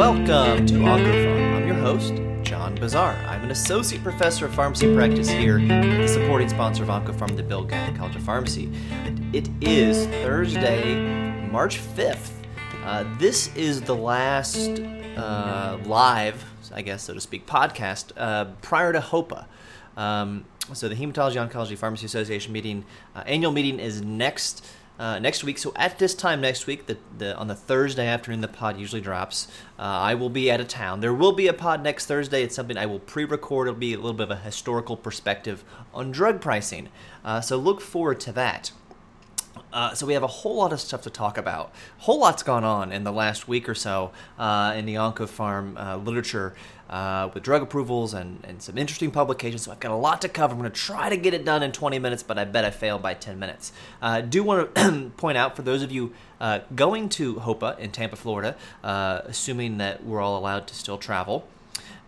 Welcome to OncoPharm. I'm your host, John Bossaer. I'm an associate professor of pharmacy practice here, the supporting sponsor of OncoPharm, the Bill Gatton College of Pharmacy. It is Thursday, March 5th. Uh, this is the last uh, live, I guess, so to speak, podcast uh, prior to HOPA. Um, so the Hematology Oncology Pharmacy Association meeting, uh, annual meeting is next uh, next week. So at this time next week, the, the on the Thursday afternoon, the pod usually drops. Uh, I will be out of town. There will be a pod next Thursday. It's something I will pre-record. It'll be a little bit of a historical perspective on drug pricing. Uh, so look forward to that. Uh, so we have a whole lot of stuff to talk about. Whole lot's gone on in the last week or so uh, in the OncoPharm uh, literature uh, with drug approvals and, and some interesting publications. So I've got a lot to cover. I'm going to try to get it done in 20 minutes, but I bet I fail by 10 minutes. I do want to point out for those of you uh, going to HOPA in Tampa, Florida, uh, assuming that we're all allowed to still travel,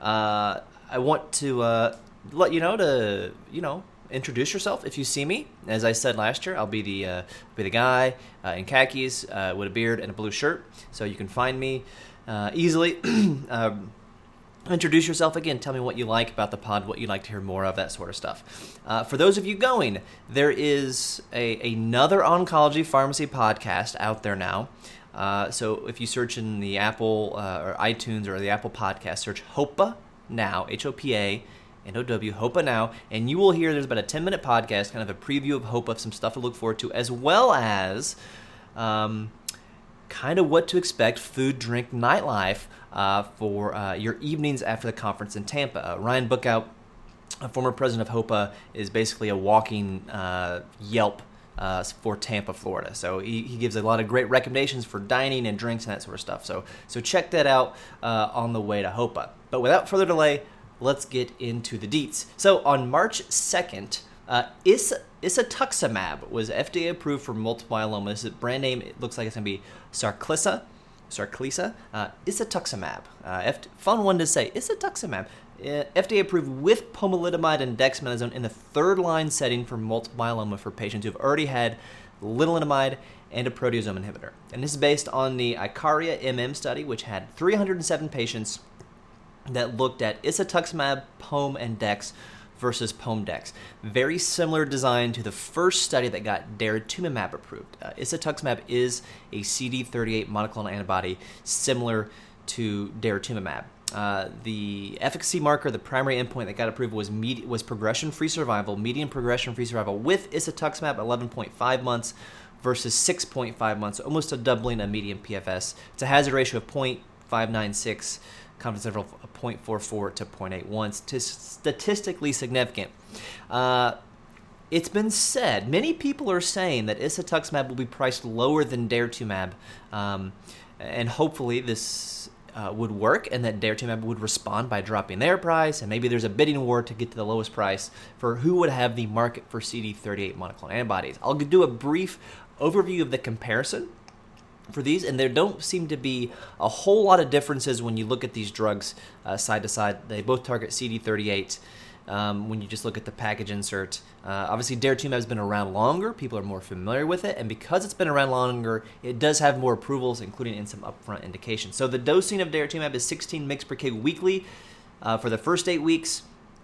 I want to let you know to, you know, introduce yourself if you see me. As I said last year, I'll be the uh, be the guy uh, in khakis uh, with a beard and a blue shirt, so you can find me uh, easily. um, introduce yourself again. Tell me what you like about the pod, what you'd like to hear more of, that sort of stuff. Uh, for those of you going, there is a, another oncology pharmacy podcast out there now. Uh, so if you search in the Apple or iTunes or the Apple Podcast, search HOPA now, H O P A NOW HOPA Now, and you will hear there's about a 10 minute podcast, kind of a preview of HOPA, some stuff to look forward to, as well as um, kind of what to expect food, drink, nightlife uh, for uh, your evenings after the conference in Tampa. Uh, Ryan Bookout, a former president of HOPA, is basically a walking uh, Yelp. Uh, for Tampa, Florida. So he, he, gives a lot of great recommendations for dining and drinks and that sort of stuff. So so check that out uh, on the way to HOPA. But without further delay, let's get into the deets. So on March 2nd, uh, Is- isatuximab was FDA approved for multiple myeloma. This brand name it looks like it's going to be Sarclisa. Sarclisa, uh, isatuximab. Uh, F- fun one to say. Isatuximab. Uh, FDA approved with pomalidomide and dexamethasone in the third line setting for multiple myeloma for patients who have already had lenalidomide and a proteasome inhibitor. And this is based on the ICARIA MM study, which had 307 patients that looked at isatuximab, POM, and DEX versus POM-DEX. Very similar design to the first study that got daratumumab approved. Uh, isatuximab is a CD38 monoclonal antibody similar to daratumumab. Uh, the efficacy marker, the primary endpoint that got approved was med- was progression-free survival, median progression-free survival with isatuximab 11.5 months versus 6.5 months, almost a doubling of median PFS. It's a hazard ratio of 0.596 confidence interval of 0.44 to 0.81, to statistically significant. Uh, it's been said, many people are saying that isatuximab will be priced lower than daratumumab, um, and hopefully this uh, would work, and that daratumumab would respond by dropping their price, and maybe there's a bidding war to get to the lowest price for who would have the market for CD38 monoclonal antibodies. I'll do a brief overview of the comparison for these, and there don't seem to be a whole lot of differences when you look at these drugs uh, side to side. They both target CD38. Um, when you just look at the package insert, uh, obviously daratumumab has been around longer. People are more familiar with it, and because it's been around longer, it does have more approvals, including in some upfront indications. So the dosing of daratumumab is 16 mg per kg weekly uh, for the first eight weeks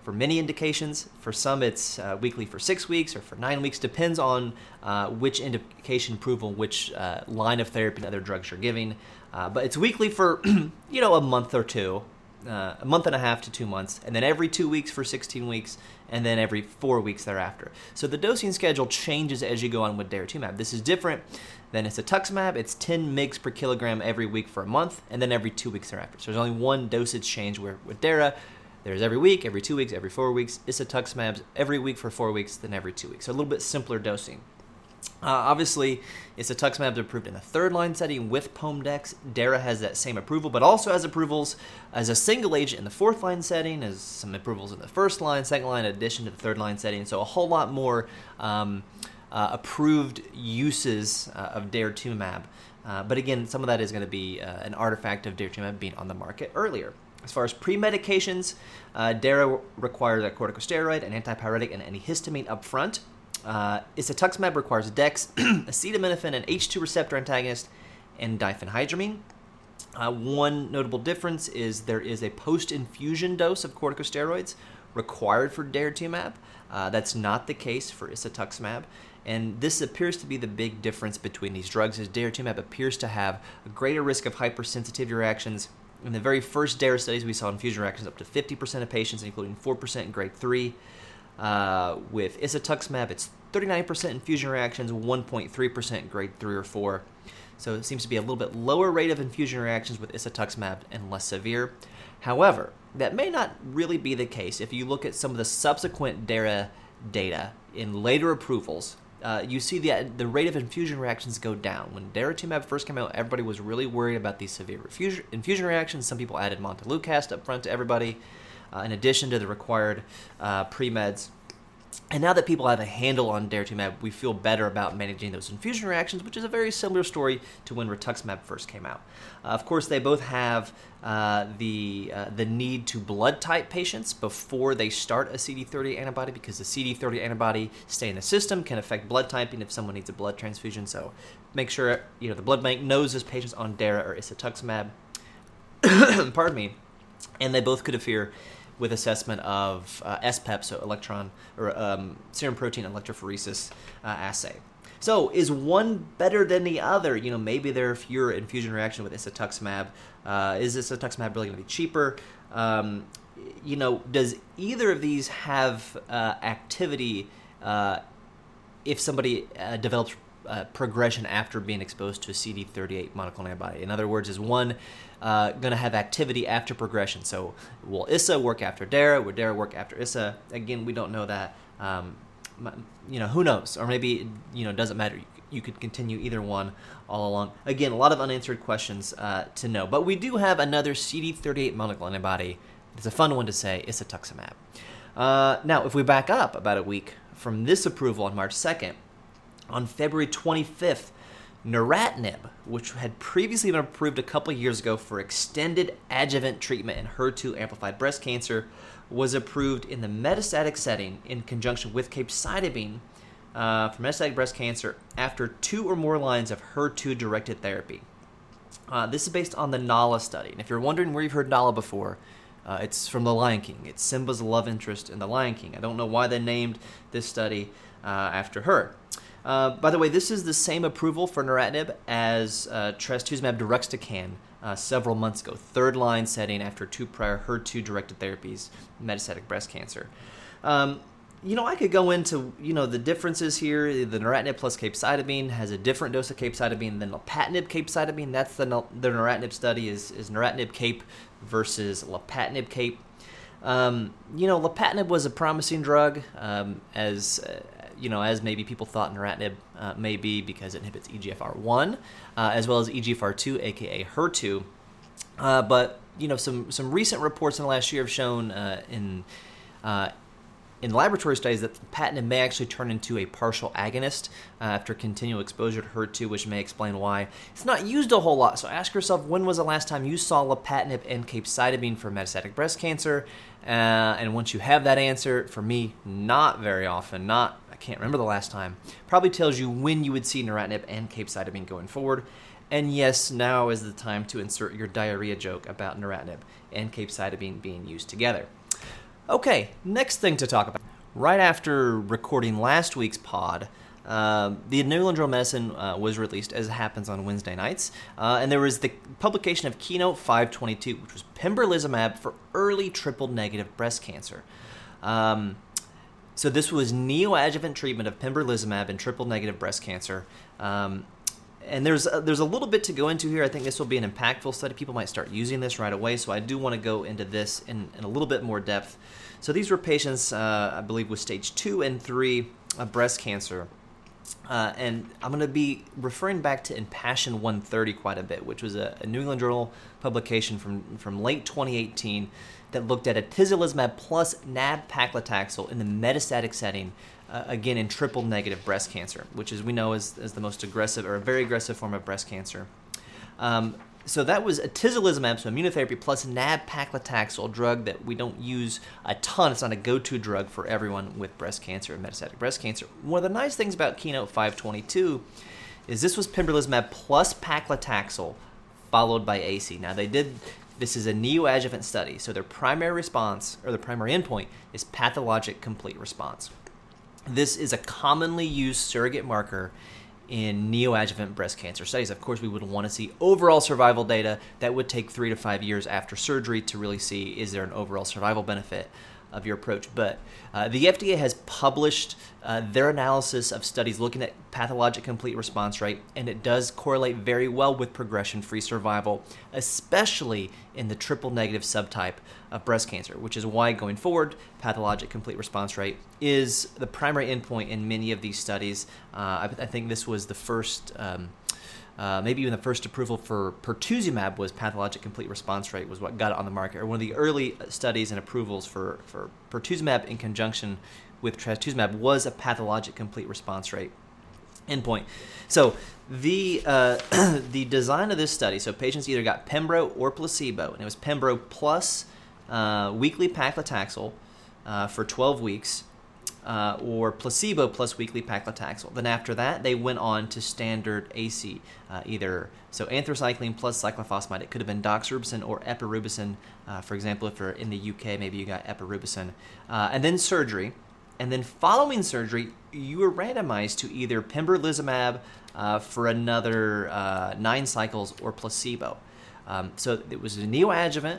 for many indications. For some, it's uh, weekly for six weeks or for nine weeks. Depends on uh, which indication approval, which uh, line of therapy and other drugs you're giving. Uh, but it's weekly for you know a month or two, uh, a month and a half to two months, and then every two weeks for 16 weeks, and then every four weeks thereafter. So the dosing schedule changes as you go on with daratumumab. This is different than isatuximab. It's 10 mg per kilogram every week for a month, and then every two weeks thereafter. So there's only one dosage change where with Dara there's every week, every two weeks, every four weeks. Isatuximab's every week for four weeks, then every two weeks. So a little bit simpler dosing. Uh, obviously, isatuximab is approved in the third line setting with POMDEX. DARA has that same approval, but also has approvals as a single agent in the fourth line setting, as some approvals in the first line, second line, in addition to the third line setting. So a whole lot more um, uh, approved uses uh, of daratumumab. Uh, but again, some of that is going to be uh, an artifact of daratumumab being on the market earlier. As far as pre-medications, uh, DARA requires a corticosteroid, an antipyretic, and antihistamine up front. Uh, isatuximab requires DEX, acetaminophen, an H2 receptor antagonist, and diphenhydramine. Uh, one notable difference is there is a post-infusion dose of corticosteroids required for daratumumab. Uh, that's not the case for isatuximab. And this appears to be the big difference between these drugs, as daratumumab appears to have a greater risk of hypersensitivity reactions. In the very first DARA studies, we saw infusion reactions up to 50% of patients, including 4% in grade 3. Uh, with isatuximab, it's 39% infusion reactions, 1.3% grade 3 or 4. So it seems to be a little bit lower rate of infusion reactions with isatuximab and less severe. However, that may not really be the case if you look at some of the subsequent DARA data in later approvals. Uh, you see the the rate of infusion reactions go down. When daratumumab first came out, everybody was really worried about these severe infusion, infusion reactions. Some people added montelukast up front to everybody, uh, in addition to the required uh, pre meds. And now that people have a handle on daratumumab, we feel better about managing those infusion reactions, which is a very similar story to when rituximab first came out. Uh, of course, they both have uh, the uh, the need to blood type patients before they start a CD30 antibody because the CD30 antibody stay in the system can affect blood typing if someone needs a blood transfusion. So make sure you know the blood bank knows this patient's on Dara or isatuximab. Pardon me, and they both could interfere with assessment of uh, SPEP, so electron or um, serum protein electrophoresis uh, assay. So, is one better than the other? You know, maybe there are fewer infusion reaction with isatuximab. Uh, is isatuximab really going to be cheaper? Um, you know, does either of these have uh, activity uh, if somebody uh, develops uh, progression after being exposed to a CD38 monoclonal antibody. In other words, is one uh, going to have activity after progression? So will ISA work after DARA? Will DARA work after ISA? Again, we don't know that. Um, you know, who knows? Or maybe you know, doesn't matter. You could continue either one all along. Again, a lot of unanswered questions uh, to know. But we do have another CD38 monoclonal antibody. It's a fun one to say, isatuximab. Uh, now, if we back up about a week from this approval on March 2nd, on February 25th, neratinib, which had previously been approved a couple years ago for extended adjuvant treatment in HER2 amplified breast cancer, was approved in the metastatic setting in conjunction with capecitabine uh, for metastatic breast cancer after two or more lines of HER2 directed therapy. Uh, this is based on the Nala study. And if you're wondering where you've heard Nala before, uh, it's from The Lion King. It's Simba's love interest in The Lion King. I don't know why they named this study uh, after her. Uh, by the way, this is the same approval for neratinib as uh, trastuzumab deruxtecan uh, several months ago, third line setting after two prior HER2 directed therapies, metastatic breast cancer. Um, you know, I could go into you know the differences here. The neratinib plus capecitabine has a different dose of capecitabine than lapatinib capecitabine. That's the the neratinib study is is neratinib cape versus lapatinib cape. Um, you know, lapatinib was a promising drug um, as uh, you know, as maybe people thought neratinib uh, may be because it inhibits EGFR1 uh, as well as EGFR2, aka HER2. Uh, but you know, some some recent reports in the last year have shown uh, in uh, in laboratory studies that lapatinib may actually turn into a partial agonist uh, after continual exposure to HER2, which may explain why it's not used a whole lot. So ask yourself, when was the last time you saw lapatinib and capecitabine for metastatic breast cancer? Uh, and once you have that answer, for me, not very often, not I can't remember the last time. Probably tells you when you would see neratinib and capecitabine going forward. And yes, now is the time to insert your diarrhea joke about neratinib and capecitabine being used together. Okay, next thing to talk about. Right after recording last week's pod, uh, the New England Journal Medicine uh, was released, as happens on Wednesday nights, uh, and there was the publication of Keynote 522, which was pembrolizumab for early triple negative breast cancer. Um, so this was neoadjuvant treatment of pembrolizumab in triple negative breast cancer. Um, and there's a, there's a little bit to go into here. I think this will be an impactful study. People might start using this right away. So I do want to go into this in, in a little bit more depth. So these were patients, uh, I believe, with stage two and three of breast cancer. Uh, and I'm going to be referring back to Impassion 130 quite a bit, which was a, a New England Journal publication from, from late 2018 that looked at atezolizumab plus nab-paclitaxel in the metastatic setting, uh, again in triple negative breast cancer, which as we know is, is the most aggressive or a very aggressive form of breast cancer. Um, so that was atezolizumab, so immunotherapy plus nab-paclitaxel, drug that we don't use a ton. It's not a go-to drug for everyone with breast cancer and metastatic breast cancer. One of the nice things about Keynote 522 is this was pembrolizumab plus paclitaxel followed by AC. Now they did this is a neoadjuvant study, so their primary response or the primary endpoint is pathologic complete response. This is a commonly used surrogate marker in neoadjuvant breast cancer studies. Of course, we would want to see overall survival data that would take three to five years after surgery to really see is there an overall survival benefit of your approach. But uh, the FDA has published uh, their analysis of studies looking at pathologic complete response rate, and it does correlate very well with progression free survival, especially in the triple negative subtype of breast cancer, which is why going forward, pathologic complete response rate is the primary endpoint in many of these studies. Uh, I, I, think this was the first. Um, uh, maybe even the first approval for pertuzumab was pathologic complete response rate was what got it on the market, or one of the early studies and approvals for, for pertuzumab in conjunction with trastuzumab was a pathologic complete response rate endpoint. So the uh, the design of this study, so patients either got Pembro or placebo, and it was Pembro plus uh, weekly paclitaxel uh, for 12 weeks, uh, or placebo plus weekly paclitaxel. Then after that, they went on to standard AC, uh, either so anthracycline plus cyclophosphamide. It could have been doxorubicin or epirubicin. Uh, for example, if you're in the UK, maybe you got epirubicin, uh, and then surgery. And then following surgery, you were randomized to either pembrolizumab uh, for another uh, nine cycles or placebo. Um, so it was a neoadjuvant,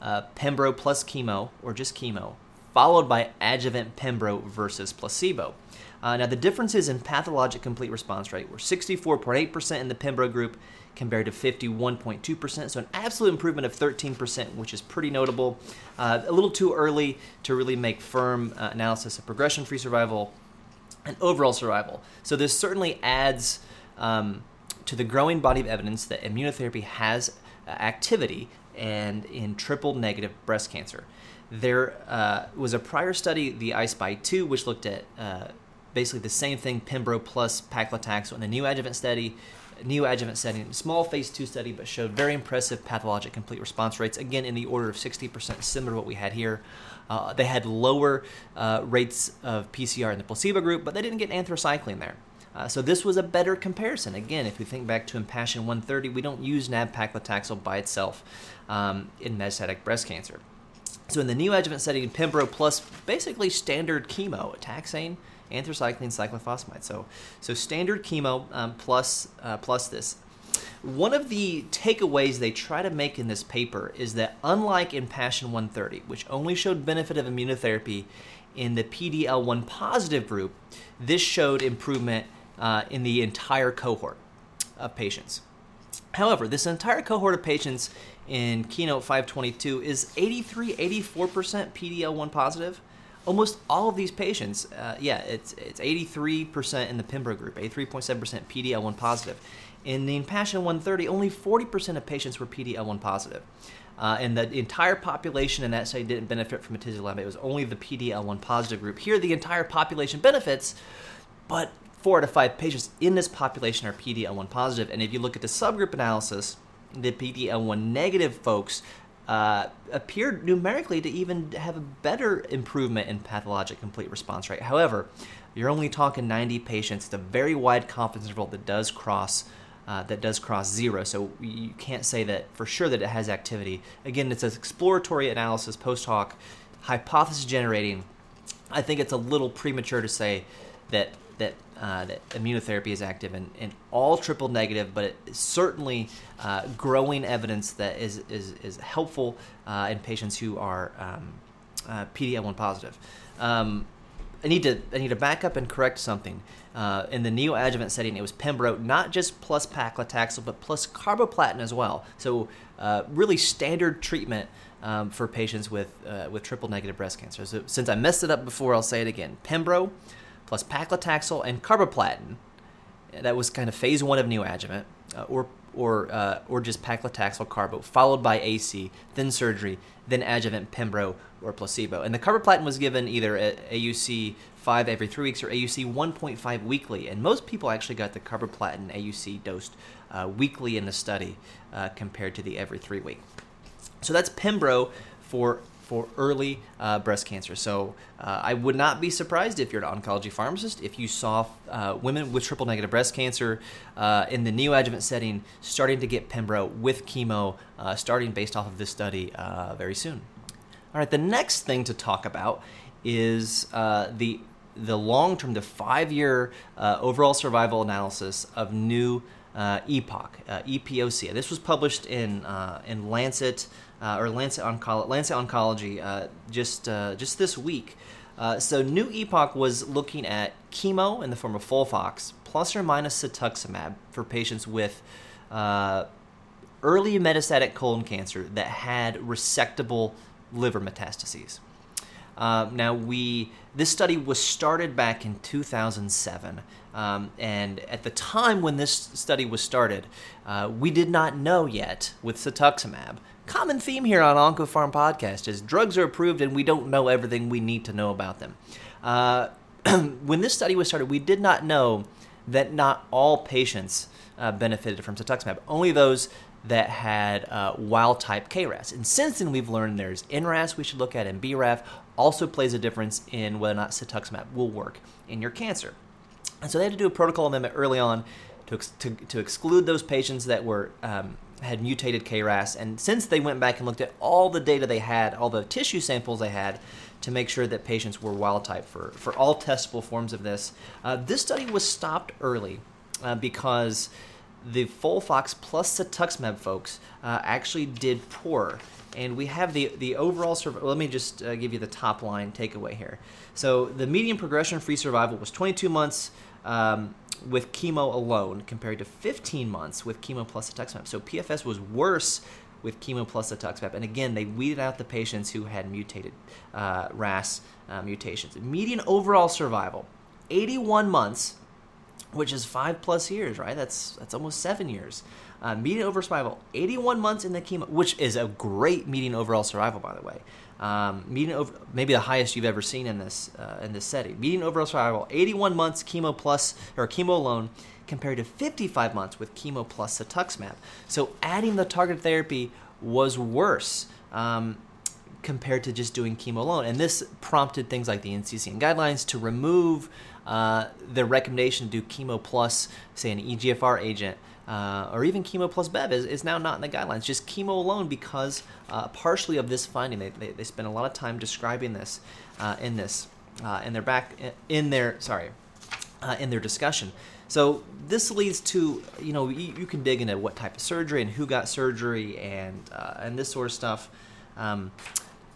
pembro plus chemo, or just chemo followed by adjuvant pembro versus placebo. Uh, now, the differences in pathologic complete response rate were 64.8% in the pembro group compared to 51.2%, so an absolute improvement of 13%, which is pretty notable. Uh, a little too early to really make firm uh, analysis of progression free survival and overall survival. So, this certainly adds um, to the growing body of evidence that immunotherapy has uh, activity and in triple negative breast cancer. There uh, was a prior study, the I-SPY 2, which looked at uh, basically the same thing, Pembro plus paclitaxel in a neoadjuvant study, neoadjuvant setting, small phase 2 study, but showed very impressive pathologic complete response rates, again in the order of 60%, similar to what we had here. Uh, they had lower uh, rates of PCR in the placebo group, but they didn't get anthracycline there. Uh, so this was a better comparison. Again, if we think back to Impassion 130, we don't use nab-paclitaxel by itself um, in metastatic breast cancer. So in the neoadjuvant setting, Pembro plus basically standard chemo, taxane, anthracycline, cyclophosphamide. So, so standard chemo um, plus, uh, plus this. One of the takeaways they try to make in this paper is that unlike Impassion 130, which only showed benefit of immunotherapy in the PD-L1 positive group, this showed improvement uh, in the entire cohort of patients. However, this entire cohort of patients in Keynote 522 is 83, 84% PD-L1 positive. Almost all of these patients, uh, yeah, it's it's 83% in the Pembro group, 83.7% PD-L1 positive. In the Impassion 130, only 40% of patients were PD-L1 positive. Uh, and the entire population in that study didn't benefit from atezolizumab. It was only the PD-L1 positive group. Here, the entire population benefits, but four out of five patients in this population are PD-L1 positive. And if you look at the subgroup analysis, the PD-L1 negative folks uh, appeared numerically to even have a better improvement in pathologic complete response rate. However, you're only talking 90 patients. It's a very wide confidence interval that does cross uh, that does cross zero. So you can't say that for sure that it has activity. Again, it's an exploratory analysis, post hoc, hypothesis generating. I think it's a little premature to say that that uh, that immunotherapy is active in, in all triple negative, but certainly uh, growing evidence that is is, is helpful uh, in patients who are um, uh, PD-L1 positive. Um, I need to I need to back up and correct something. Uh, in the neoadjuvant setting, it was Pembro, not just plus paclitaxel, but plus carboplatin as well. So uh, really standard treatment um, for patients with with triple negative breast cancer. So since I messed it up before, I'll say it again: Pembro plus paclitaxel and carboplatin. That was kind of phase one of neoadjuvant, uh, or or uh, or just paclitaxel carbo, followed by AC, then surgery, then adjuvant pembro or placebo. And the carboplatin was given either at AUC five every three weeks or AUC 1.5 weekly. And most people actually got the carboplatin AUC dosed uh, weekly in the study uh, compared to the every three week. So that's pembro for for early uh, breast cancer. So uh, I would not be surprised if you're an oncology pharmacist if you saw uh, women with triple negative breast cancer uh, in the neoadjuvant setting starting to get Pembro with chemo, uh, starting based off of this study uh, very soon. All right, the next thing to talk about is the the long term, the five year overall survival analysis of new uh, EPOC, uh, EPOC. This was published in uh, in Lancet uh, or Lancet, Onco- Lancet Oncology uh, just uh, just this week. so new EPOC was looking at chemo in the form of FOLFOX plus or minus cetuximab for patients with early metastatic colon cancer that had resectable liver metastases. Uh, now we this study was started back in 2007, um, and at the time when this study was started, uh, we did not know yet with cetuximab. Common theme here on OncoPharm podcast is drugs are approved and we don't know everything we need to know about them. Uh, when this study was started, we did not know that not all patients uh, benefited from cetuximab. Only those that had uh, wild type KRAS. And since then, we've learned there's NRAS we should look at, and BRAF also plays a difference in whether or not cetuximab will work in your cancer. And so they had to do a protocol amendment early on to, to, to exclude those patients that were um, had mutated KRAS. And since they went back and looked at all the data they had, all the tissue samples they had, to make sure that patients were wild type for, for all testable forms of this, uh, this study was stopped early uh, because the FOLFOX plus cetuximab folks uh, actually did poor. And we have the, the overall survival. Let me just uh, give you the top line takeaway here. So the median progression free survival was 22 months um, with chemo alone compared to 15 months with chemo plus cetuximab. So PFS was worse with chemo plus cetuximab. And again, they weeded out the patients who had mutated uh, RAS uh, mutations. Median overall survival, 81 months which is five plus years, right? That's that's almost seven years. Uh, median overall survival, 81 months in the chemo, which is a great median overall survival, by the way. Um, median over, maybe the highest you've ever seen in this uh, in this setting. Median overall survival, 81 months chemo plus or chemo alone, compared to 55 months with chemo plus cetuximab. So adding the targeted therapy was worse. Um, compared to just doing chemo alone. And this prompted things like the NCCN guidelines to remove uh, the recommendation to do chemo plus, say, an EGFR agent. Uh, or even chemo plus Bev is, is now not in the guidelines. Just chemo alone because uh, partially of this finding, they, they, they, spend a lot of time describing this uh, in this uh, in their back in their sorry uh, in their discussion. So this leads to you know you, you, can dig into what type of surgery and who got surgery and and this sort of stuff. Um,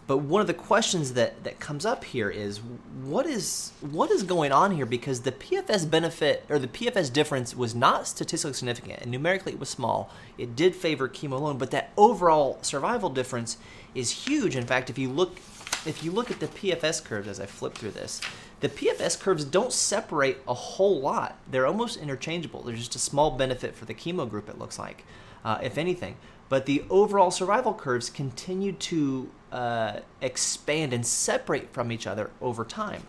but one of the questions that, that comes up here is what is what is going on here because the PFS benefit or the PFS difference was not statistically significant and numerically it was small. It did favor chemo alone, but that overall survival difference is huge. In fact, if you look if you look at the PFS curves as I flip through this, the PFS curves don't separate a whole lot. They're almost interchangeable. There's just a small benefit for the chemo group, it looks like, uh, if anything. But the overall survival curves continue to uh, expand and separate from each other over time.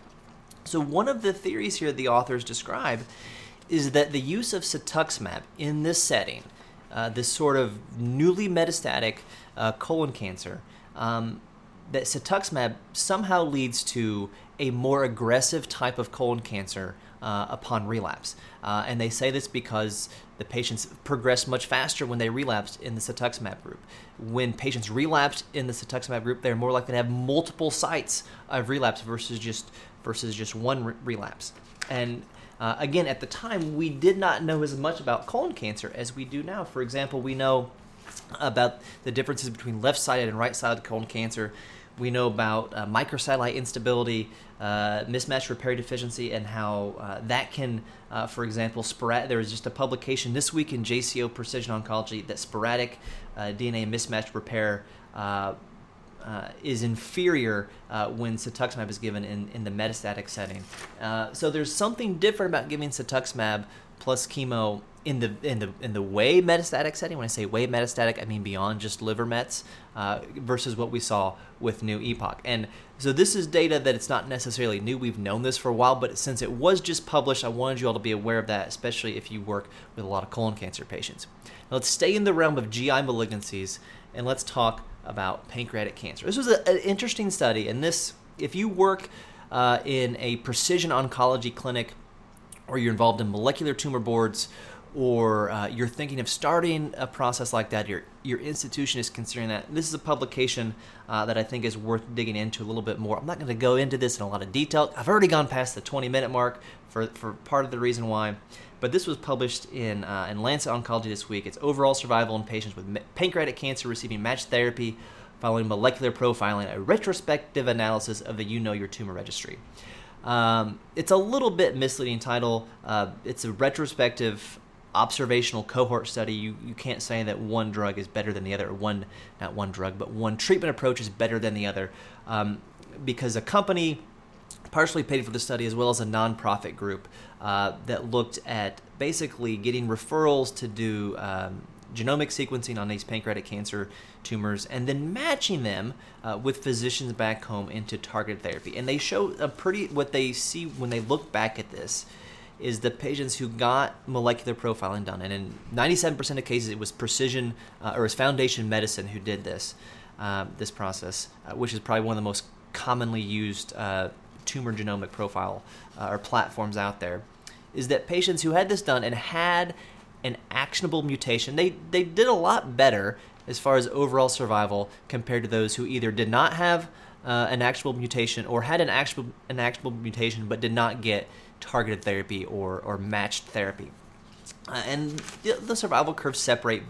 So, one of the theories here the authors describe is that the use of cetuximab in this setting, uh, this sort of newly metastatic uh, colon cancer, um, that cetuximab somehow leads to a more aggressive type of colon cancer uh, upon relapse. Uh, and they say this because the patients progress much faster when they relapsed in the cetuximab group. When patients relapsed in the cetuximab group, they're more likely to have multiple sites of relapse versus just versus just one re- relapse. And uh, again, at the time, we did not know as much about colon cancer as we do now. For example, we know about the differences between left-sided and right-sided colon cancer we know about uh, microsatellite instability, uh, mismatch repair deficiency, and how uh, that can, uh, for example, sporadic. There was just a publication this week in JCO Precision Oncology that sporadic uh, DNA mismatch repair. Uh, is inferior when cetuximab is given in, in the metastatic setting. so there's something different about giving cetuximab plus chemo in the in the in the way metastatic setting. When I say way metastatic, I mean beyond just liver mets, uh, versus what we saw with new EPOC. And so this is data that it's not necessarily new. We've known this for a while, but since it was just published, I wanted you all to be aware of that, especially if you work with a lot of colon cancer patients. Now let's stay in the realm of GI malignancies and let's talk about pancreatic cancer. This was a, an interesting study, and this, if you work uh, in a precision oncology clinic, or you're involved in molecular tumor boards, or uh, you're thinking of starting a process like that, your your institution is considering that. This is a publication uh, that I think is worth digging into a little bit more. I'm not going to go into this in a lot of detail. I've already gone past the 20 minute mark for for part of the reason why. But this was published in uh, in Lancet Oncology this week. It's overall survival in patients with pancreatic cancer receiving matched therapy following molecular profiling, a retrospective analysis of the You Know Your Tumor registry. Um, it's a little bit misleading title. Uh, it's a retrospective observational cohort study. You, you can't say that one drug is better than the other, one, not one drug, but one treatment approach is better than the other. Um, because a company partially paid for the study as well as a nonprofit group uh, that looked at basically getting referrals to do um, genomic sequencing on these pancreatic cancer tumors and then matching them uh, with physicians back home into targeted therapy. And they show a pretty, what they see when they look back at this is the patients who got molecular profiling done. And in 97% of cases, it was precision uh, or it was Foundation Medicine who did this, uh, this process, uh, which is probably one of the most commonly used uh, tumor genomic profile uh, or platforms out there. Is that patients who had this done and had an actionable mutation, they, they did a lot better as far as overall survival compared to those who either did not have uh, an actionable mutation or had an actionable, an actionable mutation but did not get targeted therapy or, or matched therapy. Uh, and the, the, survival curves separate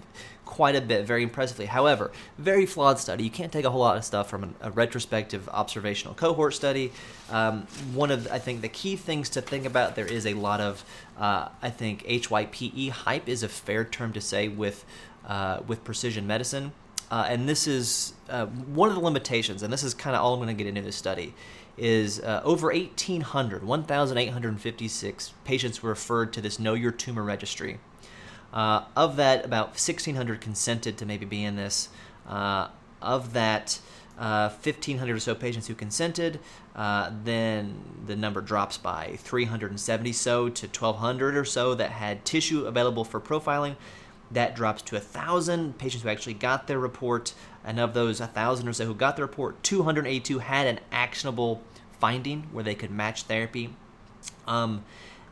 quite a bit, very impressively. However, very flawed study. You can't take a whole lot of stuff from a, a retrospective observational cohort study. Um, one of, I think, the key things to think about there is a lot of, uh, I think, HYPE hype is a fair term to say with, uh, with precision medicine. Uh, and this is uh, one of the limitations, and this is kind of all I'm going to get into this study, is uh, over 1,800, 1,856 patients were referred to this Know Your Tumor registry. Uh, of that, about 1,600 consented to maybe be in this. Uh, of that, 1,500 uh, or so patients who consented, uh, then the number drops by 370 so to 1,200 or so that had tissue available for profiling. That drops to 1,000 patients who actually got their report, and of those 1,000 or so who got the report, 282 had an actionable finding where they could match therapy. Um,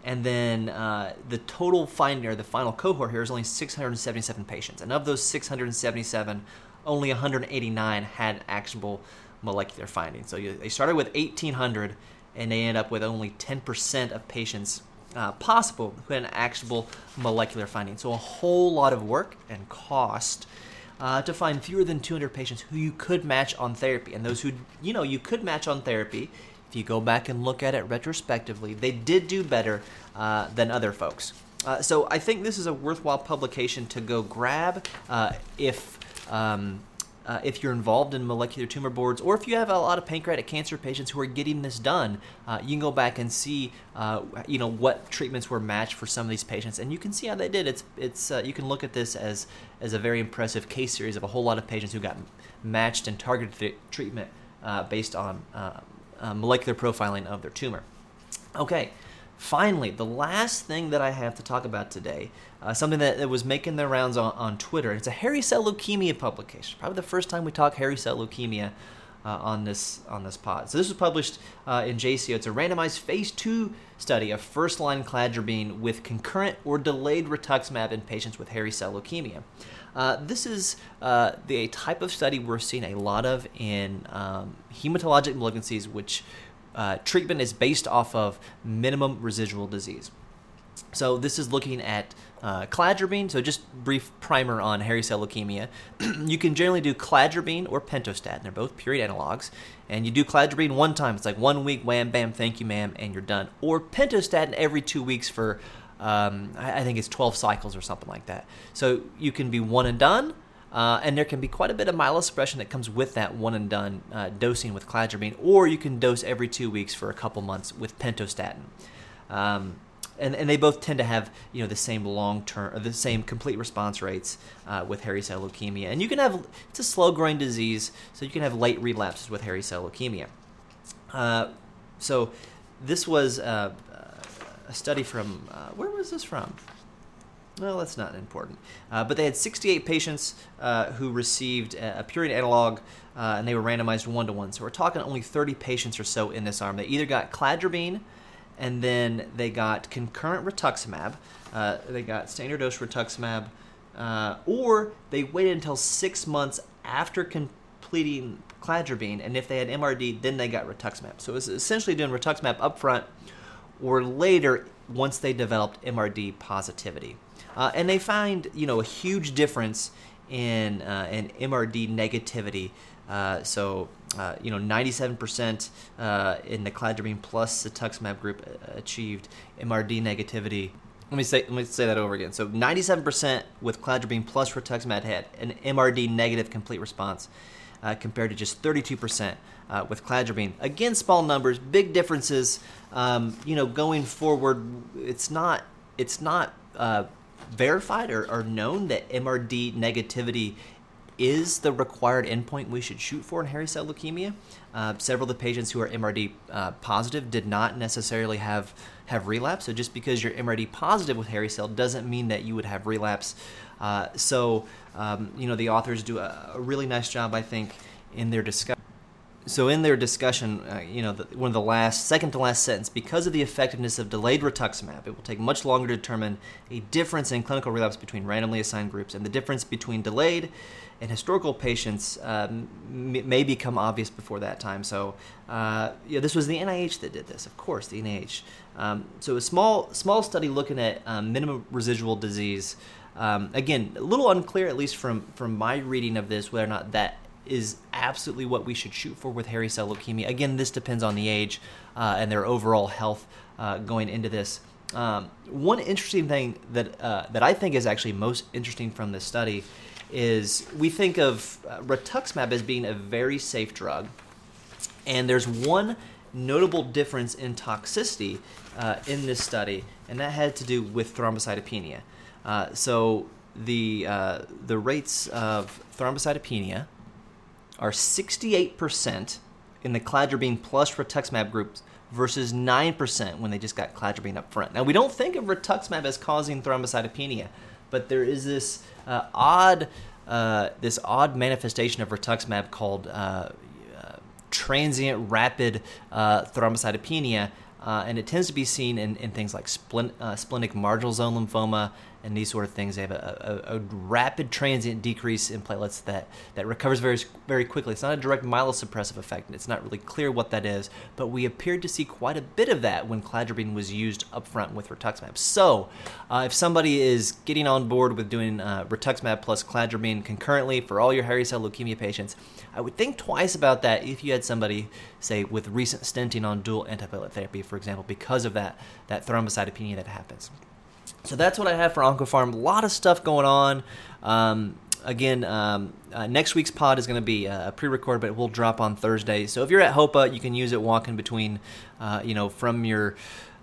and then uh, the total finding, or the final cohort here, is only 677 patients. And of those 677, only 189 had actionable molecular findings. So you, they started with 1,800, and they end up with only 10% of patients uh, possible who had an actionable molecular finding. So a whole lot of work and cost uh, to find fewer than 200 patients who you could match on therapy. And those who, you know, you could match on therapy if you go back and look at it retrospectively, they did do better uh, than other folks. Uh, so I think this is a worthwhile publication to go grab uh, if. Um, uh, if you're involved in molecular tumor boards, or if you have a lot of pancreatic cancer patients who are getting this done, uh, you can go back and see, uh, you know, what treatments were matched for some of these patients, and you can see how they did. It's it's uh, you can look at this as as a very impressive case series of a whole lot of patients who got matched and targeted treatment uh, based on molecular profiling of their tumor. Okay, finally, the last thing that I have to talk about today, uh, something that, that, was making the rounds on, on Twitter. It's a hairy cell leukemia publication. Probably the first time we talk hairy cell leukemia uh, on this on this pod. So this was published uh, in JCO. It's a randomized phase two study of first-line cladribine with concurrent or delayed rituximab in patients with hairy cell leukemia. Uh, this is uh, the type of study we're seeing a lot of in um, hematologic malignancies, which uh, treatment is based off of minimum residual disease. So this is looking at uh, cladribine. So just brief primer on hairy cell leukemia. you can generally do cladribine or pentostatin. They're both purine analogs. And you do cladribine one time. It's like one week, wham, bam, thank you, ma'am, and you're done. Or pentostatin every two weeks for, um, I think it's 12 cycles or something like that. So you can be one and done. Uh, and there can be quite a bit of myelosuppression that comes with that one and done uh, dosing with cladribine, or you can dose every two weeks for a couple months with pentostatin. Um, and, and they both tend to have you know the same long term the same complete response rates uh, with hairy cell leukemia. And you can have it's a slow growing disease so you can have late relapses with hairy cell leukemia. Uh, so this was uh, a study from uh, where was this from well, that's not important. Uh, but they had 68 patients uh, who received a, a purine analog, uh, and they were randomized one to one. So we're talking only 30 patients or so in this arm. They either got cladribine, and then they got concurrent rituximab. Uh, they got standard dose rituximab, uh, or they waited until six months after completing cladribine, and if they had MRD, then they got rituximab. So it was essentially doing rituximab upfront or later once they developed MRD positivity. Uh, and they find, you know, a huge difference in, uh, in MRD negativity. Uh, so, uh, you know, 97% uh, in the cladribine plus cetuximab group uh, achieved MRD negativity. Let me say let me say that over again. So, 97% with cladribine plus rituximab had an MRD negative complete response, compared to just 32% with cladribine. Again, small numbers, big differences. Um, you know, going forward, it's not it's not verified or, or known that MRD negativity is the required endpoint we should shoot for in hairy cell leukemia. Uh, several of the patients who are MRD uh, positive did not necessarily have have relapse. So just because you're MRD positive with hairy cell doesn't mean that you would have relapse. Uh, so um, you know the authors do a, a, really nice job, I think, in their discussion so in their discussion, uh, you know, the, one of the last, second to last sentence, because of the effectiveness of delayed rituximab, it will take much longer to determine a difference in clinical relapse between randomly assigned groups, and the difference between delayed and historical patients m- may become obvious before that time. So, uh, yeah, this was the NIH that did this, of course, the NIH. Um, so a small, small study looking at um, minimum residual disease. Um, again, a little unclear, at least from from my reading of this, whether or not that is absolutely what we should shoot for with hairy cell leukemia. Again, this depends on the age uh, and their overall health uh, going into this. Um, one interesting thing that uh, that I think is actually most interesting from this study is we think of uh, rituximab as being a very safe drug, and there's one notable difference in toxicity uh, in this study, and that had to do with thrombocytopenia. Uh, so the the rates of thrombocytopenia are 68% in the cladribine plus rituximab groups versus 9% when they just got cladribine up front. Now, we don't think of rituximab as causing thrombocytopenia, but there is this uh, odd uh, this odd manifestation of rituximab called uh, uh transient rapid uh, thrombocytopenia, uh, and it tends to be seen in, in things like splenic marginal zone lymphoma and these sort of things. They have a, a, a, rapid transient decrease in platelets that, that recovers very very quickly. It's not a direct myelosuppressive effect, and it's not really clear what that is, but we appeared to see quite a bit of that when cladribine was used upfront with rituximab. So, uh, if somebody is getting on board with doing uh, rituximab plus cladribine concurrently for all your hairy cell leukemia patients, I would think twice about that if you had somebody, say, with recent stenting on dual antiplatelet therapy, for example, because of that, that thrombocytopenia that happens. So that's what I have for OncoPharm. A lot of stuff going on. Um, again, um, uh, next week's pod is going to be a pre-record, but it will drop on Thursday. So if you're at HOPA, you can use it walking between, uh, you know, from your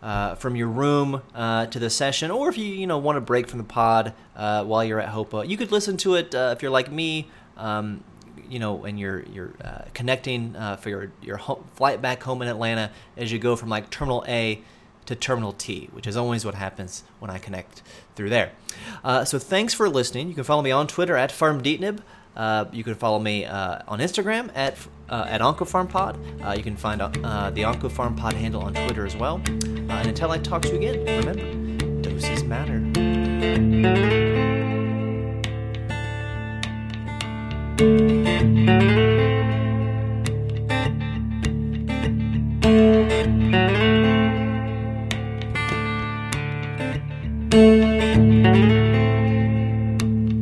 uh, from your room uh, to the session, or if you you know want to break from the pod uh, while you're at HOPA, you could listen to it uh, if you're like me. Um, you know, and you're you're connecting for your your flight back home in Atlanta as you go from like Terminal A to terminal T, which is always what happens when I connect through there. Uh, so thanks for listening. You can follow me on Twitter at PharmDeetnib. Uh, you can follow me uh, on Instagram at uh, at OncoPharmPod. Uh, you can find uh, the OncoPharmPod handle on Twitter as well. Uh, and until I talk to you again, remember, doses matter.